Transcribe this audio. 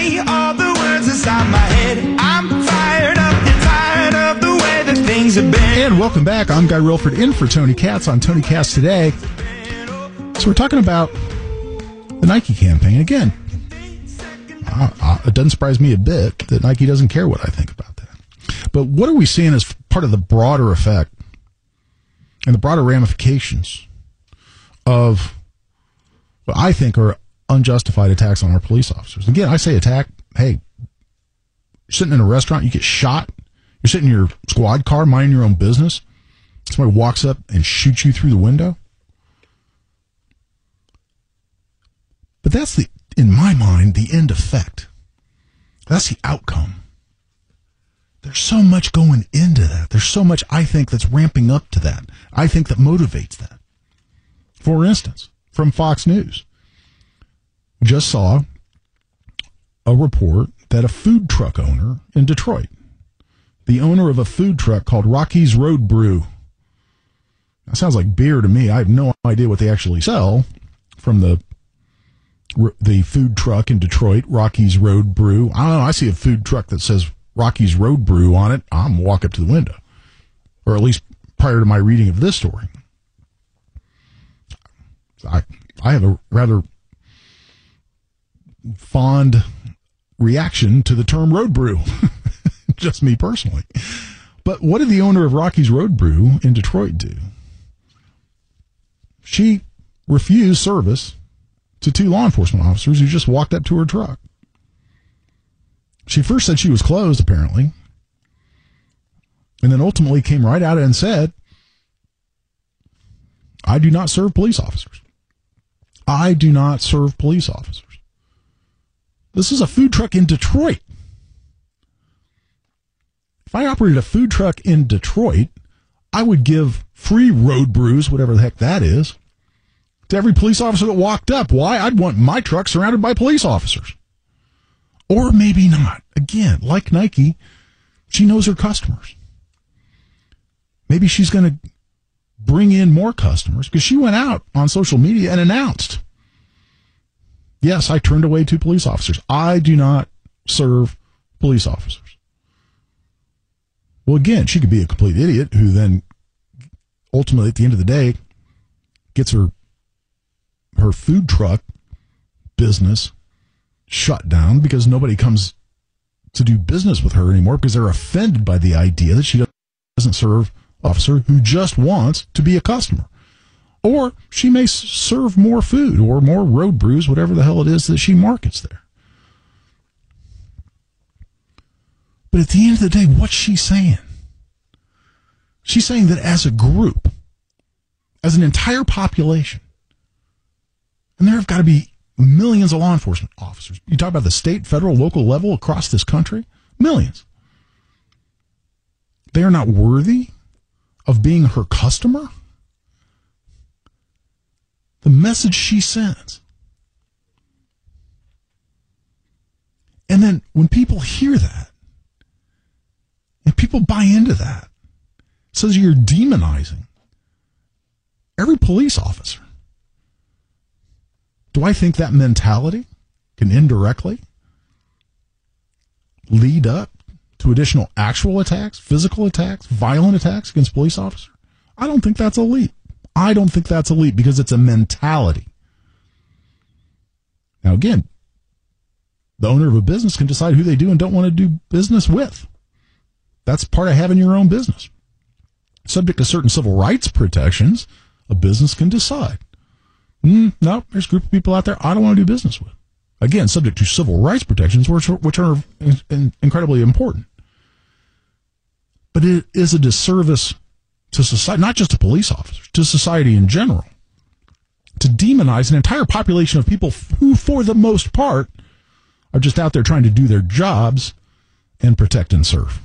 say all the words inside my head. I'm fired up and tired of the way that things have been. And welcome back. I'm Guy Relford in for Tony Katz on Tony Katz today. So we're talking about the Nike campaign again. Uh, uh, it doesn't surprise me a bit that Nike doesn't care what I think about that. But what are we seeing as part of the broader effect and the broader ramifications of what I think are unjustified attacks on our police officers? Again, I say attack. Hey, you're sitting in a restaurant, you get shot. You're sitting in your squad car, minding your own business. Somebody walks up and shoots you through the window. But that's the, in my mind, the end effect. That's the outcome. There's so much going into that. There's so much I think that's ramping up to that. I think that motivates that. For instance, from Fox News, just saw a report that a food truck owner in Detroit, the owner of a food truck called Rocky's Road Brew, that sounds like beer to me. I have no idea what they actually sell from the the food truck in Detroit, Rocky's Road Brew. I don't know. I see a food truck that says Rocky's Road Brew on it. I'm walk up to the window, or at least prior to my reading of this story. I I have a rather fond reaction to the term road brew, just me personally. But what did the owner of Rocky's Road Brew in Detroit do? She refused service to two law enforcement officers who just walked up to her truck. She first said she was closed, apparently, and then ultimately came right out and said, I do not serve police officers. I do not serve police officers. This is a food truck in Detroit. If I operated a food truck in Detroit, I would give free road brews, whatever the heck that is, to every police officer that walked up. Why? I'd want my truck surrounded by police officers. Or maybe not. Again, like Nike, she knows her customers. Maybe she's going to bring in more customers because she went out on social media and announced, yes, I turned away two police officers. I do not serve police officers. Well, again, she could be a complete idiot who then ultimately, at the end of the day, gets her her food truck business shut down because nobody comes to do business with her anymore because they're offended by the idea that she doesn't serve officer who just wants to be a customer. Or she may serve more food or more road brews, whatever the hell it is that she markets there. But at the end of the day, what's she saying? She's saying that as a group, as an entire population, and there have got to be millions of law enforcement officers. You talk about the state, federal, local level across this country, millions. They are not worthy of being her customer. The message she sends. And then when people hear that, and people buy into that, says you're demonizing every police officer. Do I think that mentality can indirectly lead up to additional actual attacks, physical attacks, violent attacks against police officers? I don't think that's elite. I don't think that's elite because it's a mentality. Now, again, the owner of a business can decide who they do and don't want to do business with. That's part of having your own business. Subject to certain civil rights protections, a business can decide Mm, no, there's a group of people out there I don't want to do business with. Again, subject to civil rights protections, which are, which are in, incredibly important. But it is a disservice to society, not just to police officers, to society in general, to demonize an entire population of people who, for the most part, are just out there trying to do their jobs and protect and serve.